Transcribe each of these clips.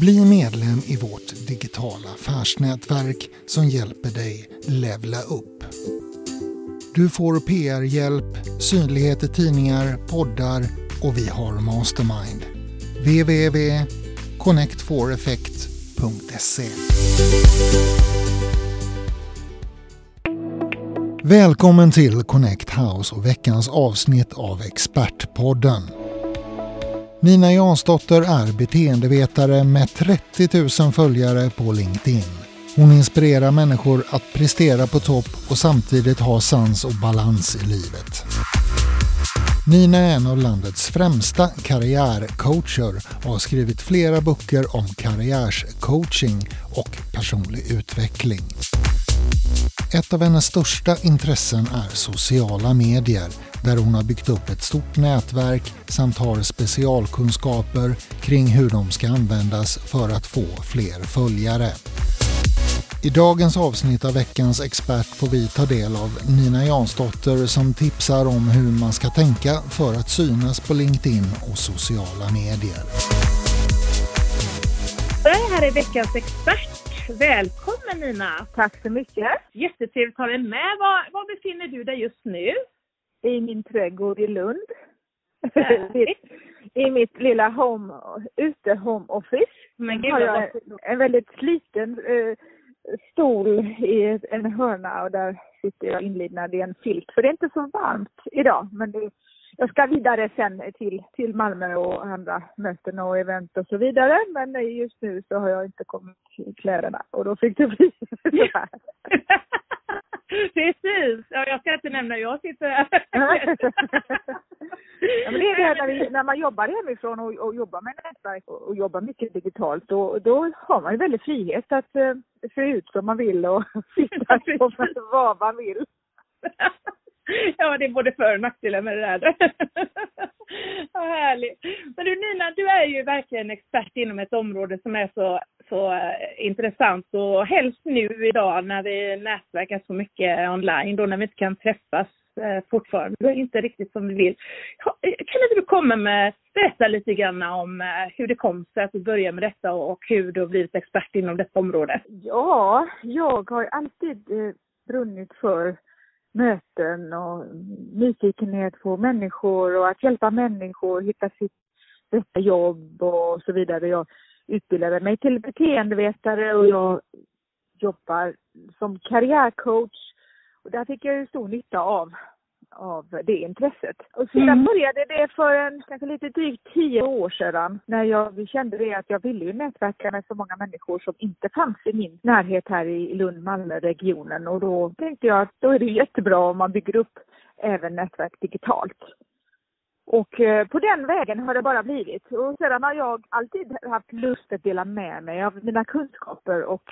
Bli medlem i vårt digitala affärsnätverk som hjälper dig levla upp. Du får PR-hjälp, synlighet i tidningar, poddar och vi har Mastermind. www.connectforeffect.se Välkommen till Connect House och veckans avsnitt av Expertpodden. Nina Jansdotter är beteendevetare med 30 000 följare på LinkedIn. Hon inspirerar människor att prestera på topp och samtidigt ha sans och balans i livet. Nina är en av landets främsta karriärcoacher och har skrivit flera böcker om karriärscoaching och personlig utveckling. Ett av hennes största intressen är sociala medier där hon har byggt upp ett stort nätverk samt har specialkunskaper kring hur de ska användas för att få fler följare. I dagens avsnitt av veckans expert får vi ta del av Nina Jansdotter som tipsar om hur man ska tänka för att synas på LinkedIn och sociala medier. Det här är veckans expert. Välkommen Nina! Tack så mycket. Jättetrevligt att ha dig med. Var, var befinner du dig just nu? I min trädgård i Lund. I mitt lilla home, ute home office. Men gud, har jag en väldigt sliten eh, stol i en hörna och där sitter jag inlindad i en filt. För det är inte så varmt idag. Men det, jag ska vidare sen till, till Malmö och andra möten och event och så vidare. Men just nu så har jag inte kommit i kläderna och då fick det bli så här. Precis! Ja, jag ska inte nämna, jag sitter här. ja, men det är det här när, vi, när man jobbar hemifrån och, och jobbar med nätverk och, och jobbar mycket digitalt, då, då har man ju väldigt frihet att eh, se ut som man vill och sitta så vad man vill. Ja, det är både för och nackdelar med det där. Vad härligt. Men du Nina, du är ju verkligen expert inom ett område som är så, så eh, intressant och helst nu idag när vi nätverkar så mycket online då när vi inte kan träffas eh, fortfarande. Det är inte riktigt som vi vill. Eh, kan inte du komma med, berätta lite grann om hur det kom sig att du började med detta och, och hur du har blivit expert inom detta område? Ja, jag har alltid brunnit för möten och nyfikenhet på människor och att hjälpa människor hitta sitt rätta jobb och så vidare. Jag utbildade mig till beteendevetare och jag jobbar som karriärcoach. Och där fick jag ju stor nytta av av det intresset. Och sedan mm. började det för en, kanske lite drygt tio år sedan när jag kände det att jag ville ju nätverka med så många människor som inte fanns i min närhet här i Lund-Malmö-regionen och då tänkte jag att då är det jättebra om man bygger upp även nätverk digitalt. Och eh, på den vägen har det bara blivit. Och sedan har jag alltid haft lust att dela med mig av mina kunskaper och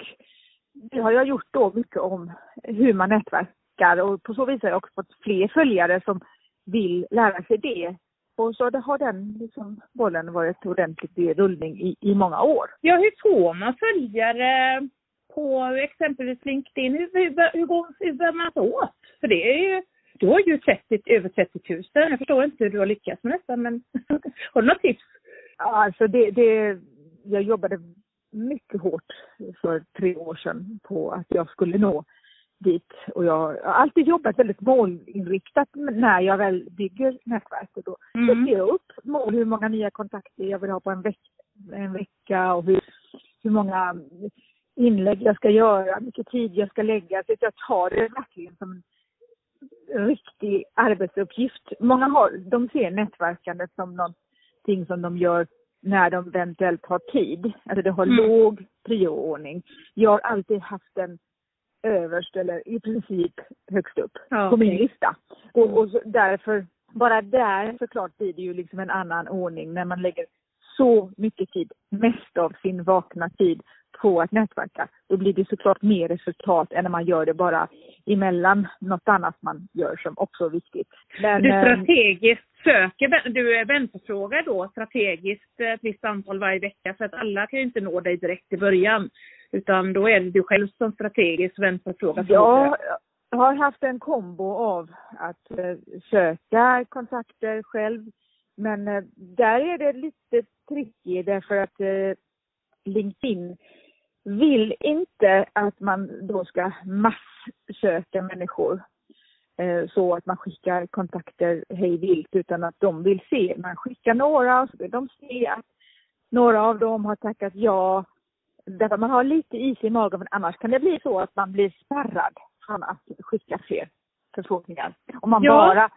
det har jag gjort då mycket om hur man nätverkar och på så vis har jag också fått fler följare som vill lära sig det. Och så har den liksom, bollen varit ordentligt i rullning i, i många år. Ja, hur får man följare på exempelvis LinkedIn? Hur, hur, hur, hur, hur bär man sig åt? För det är ju, du har ju 30, över 30 000. Jag förstår inte hur du har lyckats med detta, men har du några tips? Ja, alltså det, det, jag jobbade mycket hårt för tre år sedan på att jag skulle nå dit. Och jag har alltid jobbat väldigt målinriktat när jag väl bygger nätverk. Och då mm. sätter jag upp mål, hur många nya kontakter jag vill ha på en, veck en vecka och hur, hur många inlägg jag ska göra, hur mycket tid jag ska lägga. Så jag tar det verkligen som riktig arbetsuppgift. Många har, de ser nätverkandet som någonting som de gör när de eventuellt har tid. Alltså det har mm. låg prioordning. Jag har alltid haft en överst eller i princip högst upp ja, på min lista. Och, och så, därför, bara där såklart blir det ju liksom en annan ordning när man lägger så mycket tid, mest av sin vakna tid på att nätverka. Då blir det såklart mer resultat än när man gör det bara emellan något annat man gör som också är viktigt. Men, du eh, strategiskt söker, du vänförfrågar då strategiskt ett visst antal varje vecka för att alla kan ju inte nå dig direkt i början. Utan då är det du själv som strategiskt vänförfrågar Ja, jag har haft en kombo av att eh, söka kontakter själv. Men eh, där är det lite tricky därför att LinkedIn vill inte att man då ska masssöka människor eh, så att man skickar kontakter hej vilt utan att de vill se. Man skickar några och så vill de se att några av dem har tackat ja. Därför man har lite is i magen men annars kan det bli så att man blir spärrad från att skicka fler förfrågningar. Om man ja. bara,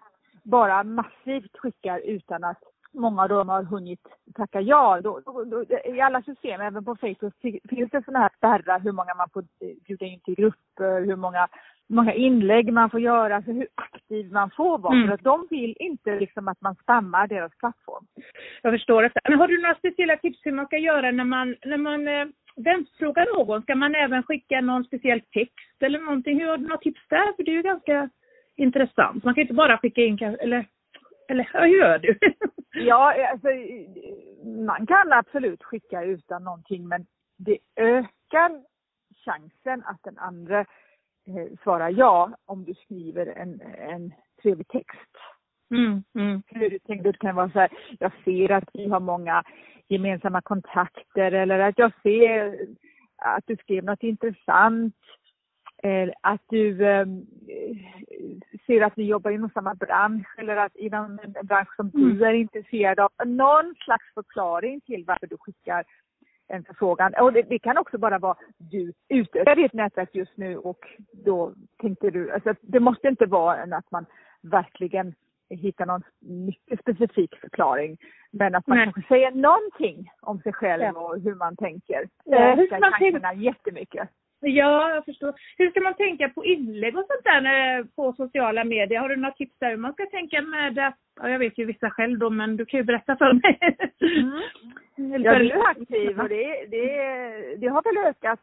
bara massivt skickar utan att många av dem har hunnit tacka ja. Då, då, då, I alla system, även på Facebook, finns det sådana här spärrar hur många man får bjuda in till grupper, hur många, många inlägg man får göra, alltså hur aktiv man får vara. Mm. För att de vill inte liksom att man stammar deras plattform. Jag förstår det. Men har du några speciella tips hur man ska göra när man, när man eh, vänfrågar någon? Ska man även skicka någon speciell text eller någonting? Hur har du några tips där? För det är ju ganska intressant. Man kan inte bara skicka in, eller eller hur gör du? ja, alltså, man kan absolut skicka utan någonting men det ökar chansen att den andra eh, svarar ja om du skriver en, en trevlig text. Mm, mm. Hur du det kan vara så här, jag ser att vi har många gemensamma kontakter eller att jag ser att du skrev något intressant att du eh, ser att ni jobbar inom samma bransch eller att inom en bransch som mm. du är intresserad av. Någon slags förklaring till varför du skickar en förfrågan. Och det, det, kan också bara vara du utökar ditt nätverk just nu och då tänkte du, alltså det måste inte vara att man verkligen hittar någon mycket specifik förklaring. Men att man Nej. kanske säger någonting om sig själv ja. och hur man tänker. Det ökar chanserna jättemycket. Ja, jag förstår. Hur ska man tänka på inlägg och sånt där på sociala medier? Har du några tips där hur man ska tänka med det? Ja, jag vet ju vissa själv då, men du kan ju berätta för mig. Mm. Ja, du är aktiv och det, det, det har väl ökat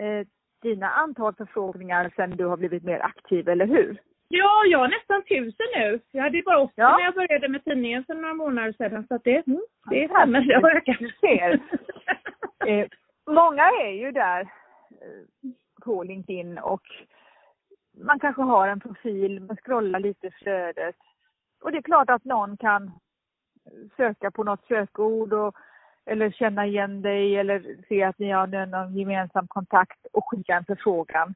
eh, dina antal förfrågningar sen du har blivit mer aktiv, eller hur? Ja, jag har nästan tusen nu. Jag hade ju bara 80 ja. när jag började med tidningen för några månader sedan. Så att det, mm, det stämmer, det har ökat. Ser. eh, många är ju där på LinkedIn och man kanske har en profil, man scrollar lite flödet. Och det är klart att någon kan söka på något sökord och, eller känna igen dig eller se att ni har någon gemensam kontakt och skicka en förfrågan.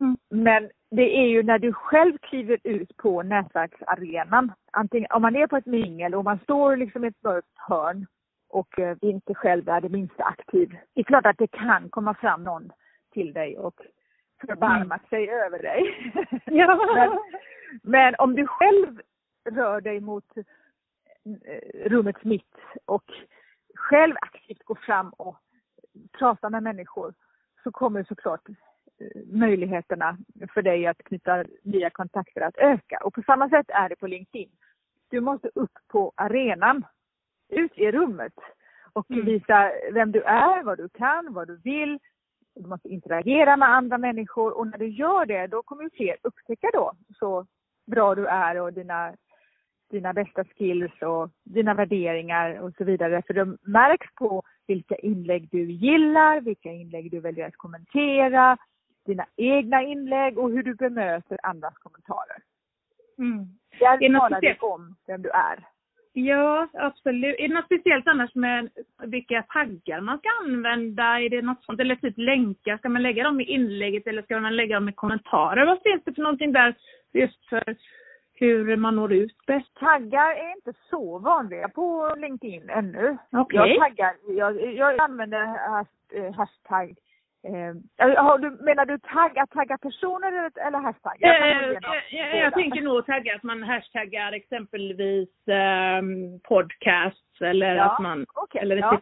Mm. Men det är ju när du själv kliver ut på nätverksarenan, antingen om man är på ett mingel och man står liksom i ett mörkt hörn och eh, inte själv är det minsta aktiv. Det är klart att det kan komma fram någon till dig och förbarma mm. sig över dig. Ja. men, men om du själv rör dig mot eh, rummets mitt och själv aktivt går fram och pratar med människor så kommer såklart eh, möjligheterna för dig att knyta nya kontakter att öka. Och på samma sätt är det på LinkedIn. Du måste upp på arenan ut i rummet och mm. visa vem du är, vad du kan, vad du vill. Du måste interagera med andra människor och när du gör det då kommer fler upptäcka då så bra du är och dina, dina bästa skills och dina värderingar och så vidare. För det märks på vilka inlägg du gillar, vilka inlägg du väljer att kommentera, dina egna inlägg och hur du bemöter andras kommentarer. Mm. Där talar du om vem du är. Ja, absolut. Är det något speciellt annars med vilka taggar man ska använda? Är det något sånt? Eller typ länkar, ska man lägga dem i inlägget eller ska man lägga dem i kommentarer? Vad finns det för någonting där just för hur man når ut bäst? Taggar är inte så vanliga på LinkedIn ännu. Okay. Jag taggar, jag, jag använder hashtag Eh, du, menar du tagg, att tagga personer eller, eller hashtag? Jag, eh, jag, jag tänker nog tagga att man hashtaggar exempelvis eh, podcasts eller ja, att man... Okay, eller ja.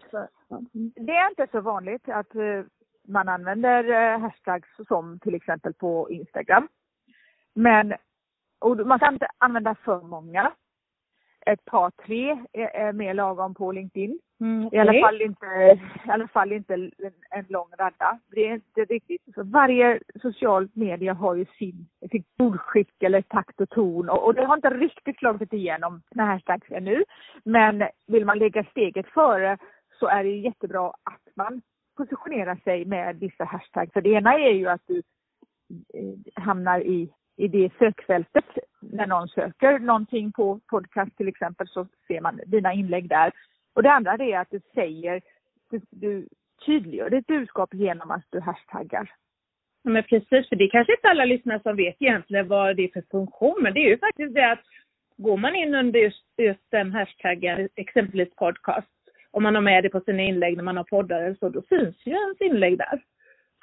Det är inte så vanligt att uh, man använder hashtags som till exempel på Instagram. Men och man kan inte använda för många ett par, tre är, är mer lagom på LinkedIn. Mm, okay. I, alla fall inte, I alla fall inte en, lång radda. Det är inte riktigt. Så varje social media har ju sin, sitt ordskick eller takt och ton och, och det har inte riktigt slagit igenom med hashtags ännu. Men vill man lägga steget före så är det jättebra att man positionerar sig med vissa hashtags. För det ena är ju att du eh, hamnar i i det sökfältet. När någon söker någonting på podcast till exempel så ser man dina inlägg där. Och det andra är att du säger, du, du tydliggör ditt budskap genom att du hashtaggar. Men precis, för det är kanske inte alla lyssnare som vet egentligen vad det är för funktion, men det är ju faktiskt det att går man in under just, just den hashtaggen, exempelvis podcast, om man har med det på sina inlägg när man har poddar eller så, då syns ju ens inlägg där.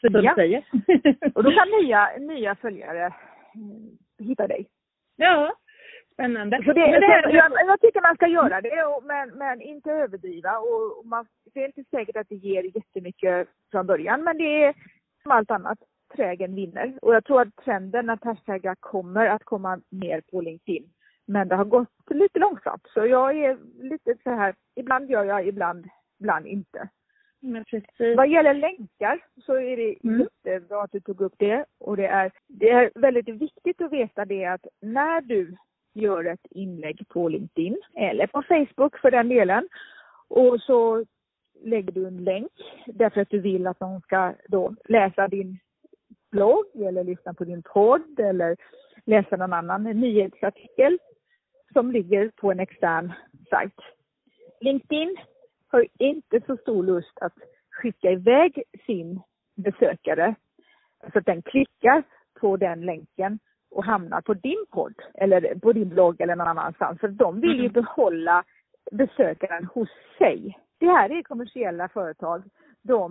Så Ja. säger. Och då kan nya, nya följare eh, hitta dig. Ja, spännande. Så det, Men det här, jag, jag tycker man ska göra det, och, men, men inte överdriva. Och, och man, det är inte säkert att det ger jättemycket från början, men det är som allt annat, trägen vinner. Och jag tror att trenden att hashtagga kommer att komma mer på LinkedIn. Men det har gått lite långsamt. Så jag är lite så här, ibland gör jag, ibland, ibland inte. Men precis. Vad gäller länkar så är det Mm. jättebra att du tog upp det. Och det är, det är väldigt viktigt att veta det att när du gör ett inlägg på LinkedIn eller på Facebook för den delen och så lägger du en länk därför att du vill att någon ska då läsa din blogg eller lyssna på din podd eller läsa någon annan nyhetsartikel som ligger på en extern sajt. LinkedIn har inte så stor lust att skicka iväg sin besökare så att den klickar på den länken och hamnar på din podd eller på din blogg eller någon annanstans. För de vill ju Mm. behålla besökaren hos sig. Det här är kommersiella företag. De,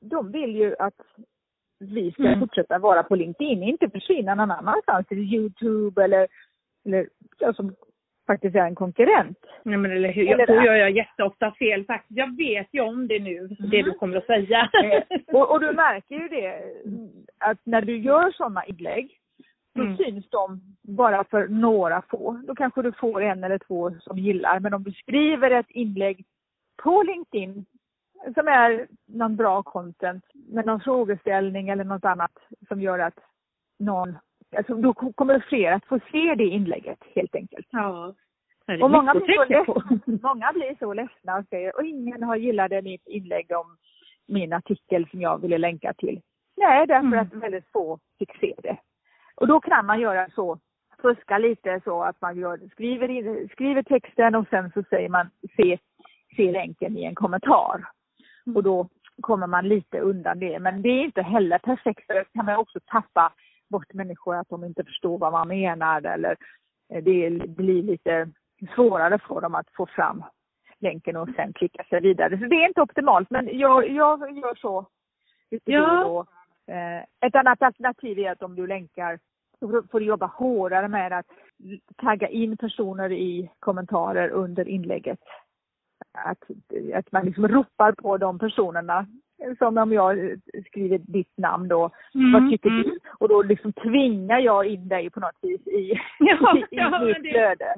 de vill ju att vi ska Mm. fortsätta vara på LinkedIn, inte försvinna någon annanstans till Youtube eller, eller ja, som faktiskt är en konkurrent. Nej, men eller hur? Eller Jag tror jag gör jätteofta fel faktiskt. Jag vet ju om det nu, det du kommer att säga. Eh, och, och du märker ju det att när du gör sådana inlägg då Mm. syns de bara för några få. Då kanske du får en eller två som gillar. Men om du skriver ett inlägg på LinkedIn som är någon bra content med någon frågeställning eller något annat som gör att någon, alltså då kommer fler att få se det inlägget helt enkelt. Ja. Och många blir, så ledsna, många blir så ledsna och säger och ingen har gillade mitt inlägg om min artikel som jag ville länka till. Nej, därför Mm. att väldigt få fick se det. Och då kan man göra så, fuska lite så att man gör, skriver, in, skriver texten och sen så säger man se, se länken i en kommentar. Och då kommer man lite undan det. Men det är inte heller perfekt för då kan man också tappa bort människor att de inte förstår vad man menar eller eh, det blir lite svårare för dem att få fram länken och sen klicka sig vidare. Så det är inte optimalt men jag, jag gör så. Ja. då. Eh, Ett annat alternativ är att om du länkar så får du jobba hårdare med att tagga in personer i kommentarer under inlägget. Att, att man liksom ropar på de personerna. Som om jag skriver ditt namn då. Mm, Vad tycker mm. du? Och då liksom tvingar jag in dig på något vis i, Ja, i, i ja, mitt det- flöde.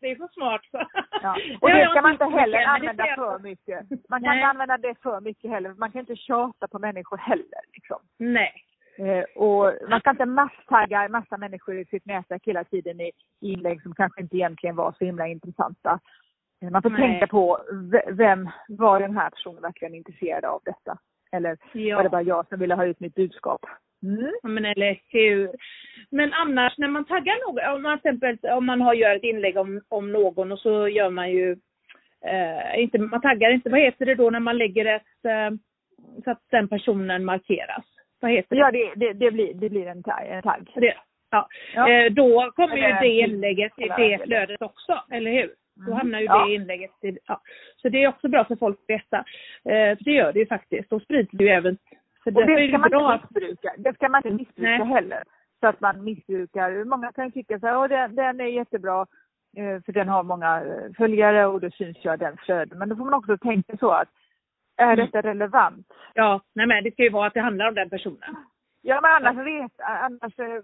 Det är så smart. Så. Ja. Och det ska man inte heller mycket, använda för mycket. Man kan Nej. inte använda det för mycket heller. Man kan inte tjata på människor heller. Liksom. Nej. Eh, och man ska inte masstagga en massa människor i sitt nätverk hela tiden i inlägg som kanske inte egentligen var så himla intressanta. Man får Nej. tänka på vem var den här personen verkligen intresserad av detta? Eller Ja. var det bara jag som ville ha ut mitt budskap? Mm. Men eller hur. Men annars när man taggar någon, om man till exempel om man har gör ett inlägg om, om någon och så gör man ju eh, inte, man taggar inte, vad heter det då när man lägger ett, eh, så att den personen markeras? Vad heter det? Ja, det, det, det, blir, det blir en tagg. En tagg. det ja. Ja. Eh, då kommer ju det inlägget i det flödet också, eller hur? Då Mm. hamnar ju Ja. det inlägget i, ja. Så det är också bra för folk att veta. Eh, för det gör det ju faktiskt. Då sprids det ju även. Så Och det det ska man bra inte missbruka. Det ska man inte missbruka Nej. heller. Så att man missbrukar. Många kan tycka så här, "Åh, den, den är jättebra eh, för den har många eh, följare och då syns jag den flöden. Men då får man också tänka så att är Mm. detta relevant? Ja, nej men det ska ju vara att det handlar om den personen. Ja men annars vet, annars eh,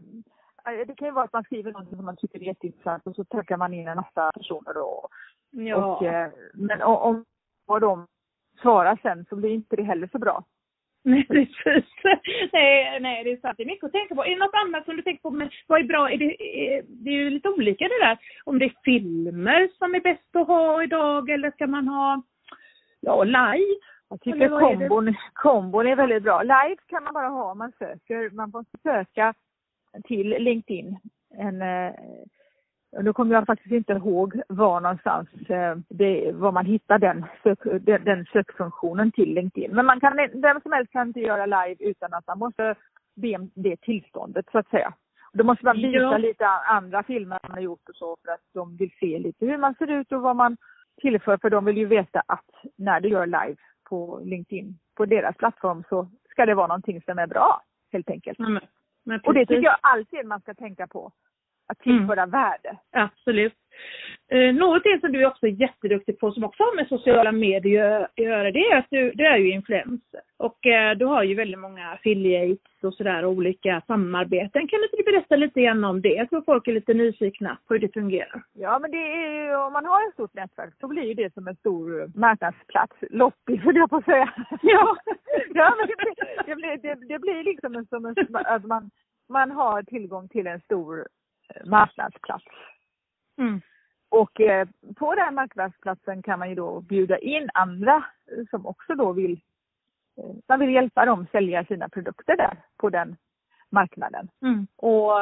det kan ju vara att man skriver något som man tycker är jätteintressant och så tackar man in en massa personer då. Ja. Och, eh, men om vad de svarar sen så blir inte det heller så bra. Nej, precis. Nej, nej, det är sant. Det är mycket att tänka på. Är det något annat som du tänker på? Men vad är bra? Är det, är, det är ju lite olika det där. Om det är filmer som är bäst att ha idag eller ska man ha ja, live? Jag tycker vad är kombon, kombon är väldigt bra. Live kan man bara ha om man söker. Man måste söka till LinkedIn. En, eh, nu kommer jag faktiskt inte ihåg var någonstans eh, det, var man hittar den, sök, den, den sökfunktionen till LinkedIn. Men man kan, vem som helst kan inte göra live utan att man måste be om det tillståndet så att säga. Då måste man visa ja. lite andra filmer man har gjort och så för att de vill se lite hur man ser ut och vad man tillför för de vill ju veta att när du gör live på LinkedIn på deras plattform så ska det vara någonting som är bra helt enkelt. Mm. Och det tycker jag alltid man ska tänka på att tillföra mm. värde. Absolut. Eh, någonting som du också är jätteduktig på som också har med sociala medier att göra, det är att du, du är ju influencer. Och eh, du har ju väldigt många affiliates och sådär, olika samarbeten. Kan du inte berätta lite grann om det? Jag tror folk är lite nyfikna på hur det fungerar. Ja, men det är ju, om man har ett stort nätverk så blir ju det som en stor marknadsplats. Loppis, höll jag på att säga. Ja, ja men det blir, det blir, det, det blir liksom som en, att man, man har tillgång till en stor marknadsplats. Mm. Och eh, på den marknadsplatsen kan man ju då bjuda in andra som också då vill, eh, man vill hjälpa dem sälja sina produkter där på den marknaden. Mm. Och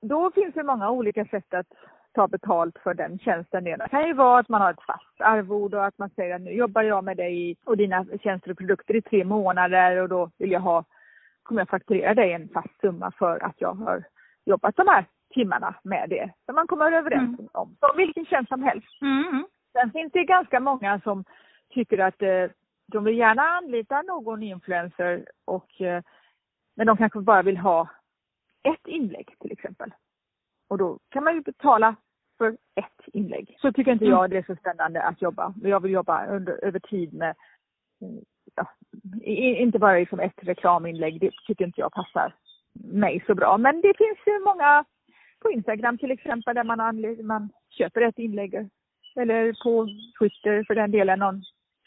då finns det många olika sätt att ta betalt för den tjänsten. Det kan ju vara att man har ett fast arvode och att man säger att nu jobbar jag med dig och dina tjänster och produkter i tre månader och då vill jag ha, kommer jag fakturera dig en fast summa för att jag har jobbat de här timmarna med det. Som man kommer överens mm. om. Som vilken tjänst som helst. Mm. Sen finns det ganska många som tycker att eh, de vill gärna anlita någon influencer och eh, men de kanske bara vill ha ett inlägg till exempel. Och då kan man ju betala för ett inlägg. Så tycker inte jag det är så spännande att jobba. Jag vill jobba under, över tid med, ja, inte bara liksom ett reklaminlägg. Det tycker inte jag passar mig så bra. Men det finns ju många på Instagram till exempel där man, man köper ett inlägg. Eller på Twitter för den delen någon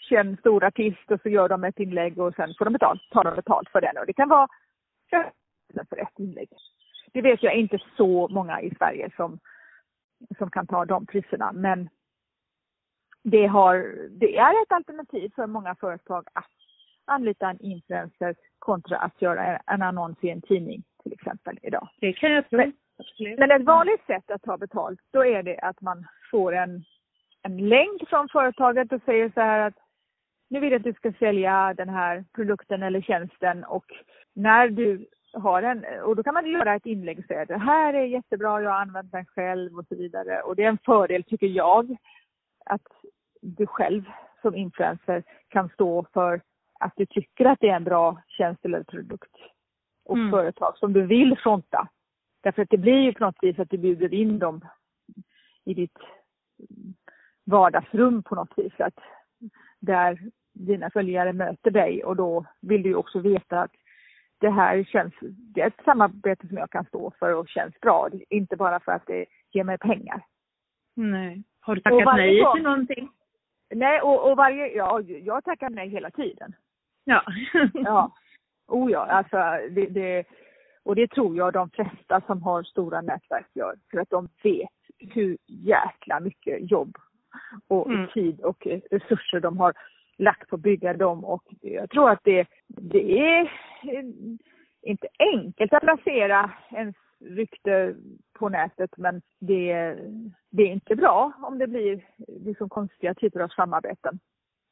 känd stor artist och så gör de ett inlägg och sen får de betalt, tar de betalt för den. Och det kan vara för ett inlägg. Det vet jag inte så många i Sverige som, som kan ta de priserna men det, har, det är ett alternativ för många företag att anlita en influencer kontra att göra en annons i en tidning till exempel idag. Det kan jag tro. Men, men ett vanligt sätt att ta betalt, då är det att man får en, en länk från företaget och säger så här att nu vill jag att du ska sälja den här produkten eller tjänsten och när du har den, och då kan man göra ett inlägg och säga det här är jättebra, jag har använt den själv och så vidare. Och det är en fördel tycker jag att du själv som influencer kan stå för att du tycker att det är en bra tjänst eller produkt och mm. företag som du vill fronta. Därför att det blir ju på något vis att du bjuder in dem i ditt vardagsrum på något vis. Att där dina följare möter dig och då vill du ju också veta att det här känns, det är ett samarbete som jag kan stå för och känns bra. Inte bara för att det ger mig pengar. Nej. Har du tackat nej gång, till någonting? Nej, och, och varje, ja, jag tackar nej hela tiden. Ja. ja. Oh ja, alltså det, det, och det tror jag de flesta som har stora nätverk gör. För att de vet hur jäkla mycket jobb och mm. tid och resurser de har lagt på att bygga dem. Och jag tror att det, det är inte enkelt att rasera ens rykte på nätet men det, det är inte bra om det blir liksom konstiga typer av samarbeten.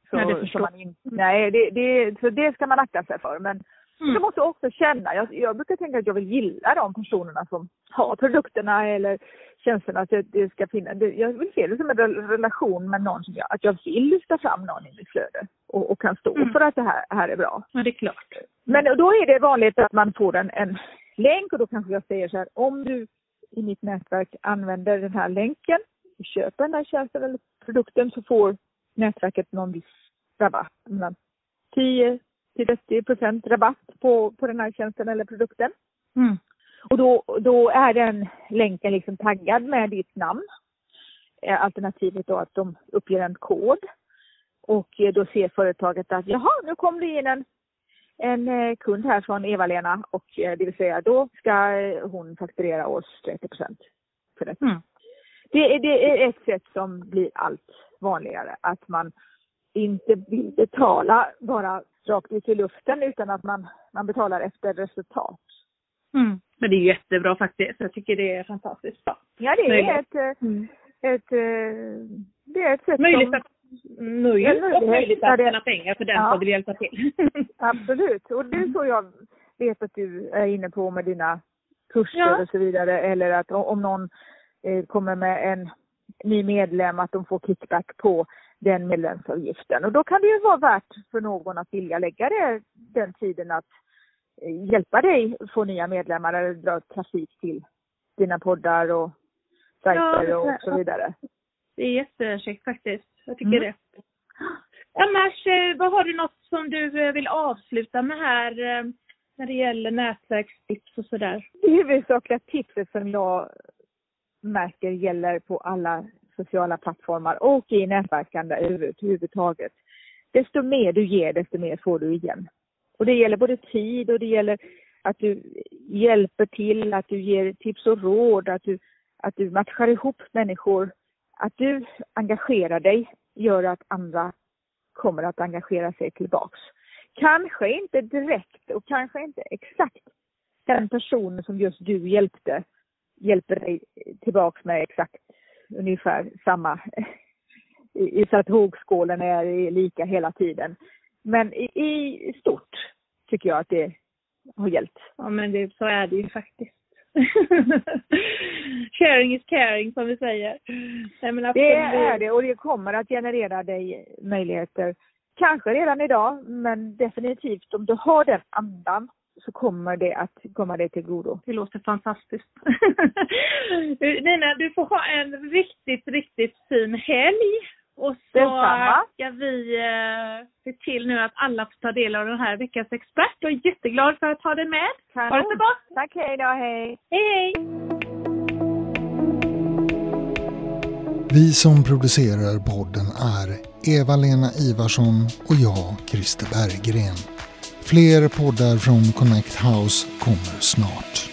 Så, nej, det man in, nej det, det, så det ska man akta sig för. Men Mm. Du måste också känna, jag, jag brukar tänka att jag vill gilla de personerna som har produkterna eller tjänsterna. Att det, det ska finnas, det, jag vill se det som en relation med någon som jag, att jag vill lyfta fram någon i mitt flöde och, och kan stå mm. för att det här, här är bra. Ja, det är klart. Men då är det vanligt att man får en, en länk och då kanske jag säger så här, om du i mitt nätverk använder den här länken och köper den här tjänsten eller produkten så får nätverket någon viss rabatt. 10 till 30 procent rabatt på, på den här tjänsten eller produkten. Mm. Och då, då är den länken liksom taggad med ditt namn. Eh, alternativet då att de uppger en kod. Och eh, då ser företaget att jaha, nu kom det in en, en eh, kund här från Eva-Lena och det vill säga då ska hon fakturera oss 30 procent för det. Mm. Det, det är ett sätt som blir allt vanligare, att man inte vill betala bara rakt ut i luften utan att man, man betalar efter resultat. Mm. Men det är jättebra faktiskt. Jag tycker det är fantastiskt bra. Ja, det är ett, eh, mm. ett, det är ett sätt möjligt som... Att, möjligt, och möjligt att tjäna pengar för den ja. som vill hjälpa till. Absolut, och det är så jag vet att du är inne på med dina kurser ja. och så vidare. Eller att om någon kommer med en ny medlem, att de får kickback på den medlemsavgiften. Och då kan det ju vara värt för någon att vilja lägga det, den tiden att eh, hjälpa dig få nya medlemmar eller dra trafik till dina poddar och sajter ja, och så vidare. Det är jättekäckt faktiskt. Jag tycker mm. det. Annars, eh, vad har du något som du eh, vill avsluta med här när det gäller nätverkstips och sådär? Det huvudsakliga tipset som jag märker gäller på alla sociala plattformar och i nätverkande överhuvudtaget. Desto mer du ger, desto mer får du igen. Och det gäller både tid och det gäller att du hjälper till, att du ger tips och råd, att du, att du matchar ihop människor. Att du engagerar dig gör att andra kommer att engagera sig tillbaks. Kanske inte direkt och kanske inte exakt den personen som just du hjälpte hjälper dig tillbaks med exakt ungefär samma, så att vågskålen är lika hela tiden. Men i, i stort tycker jag att det har hjälpt. Ja men det, så är det ju faktiskt. Sharing is caring som vi säger. det är det och det kommer att generera dig möjligheter. Kanske redan idag men definitivt om du har den andan så kommer det att komma dig till godo. Det låter fantastiskt. Nina, du får ha en riktigt, riktigt fin helg. Och så ska vi eh, se till nu att alla får ta del av den här veckans expert och är jätteglad för att ha dig med. Kanon. Ha det så gott! Tack, hej då, hej! Hej, hej! Vi som producerar podden är Eva-Lena Ivarsson och jag, Christer Berggren. Fler poddar från Connect House kommer snart.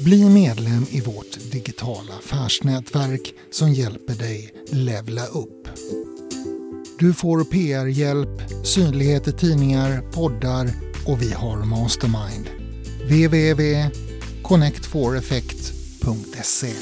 Bli medlem i vårt digitala affärsnätverk som hjälper dig levla upp. Du får PR-hjälp, synlighet i tidningar, poddar och vi har Mastermind. www.connect4effect.se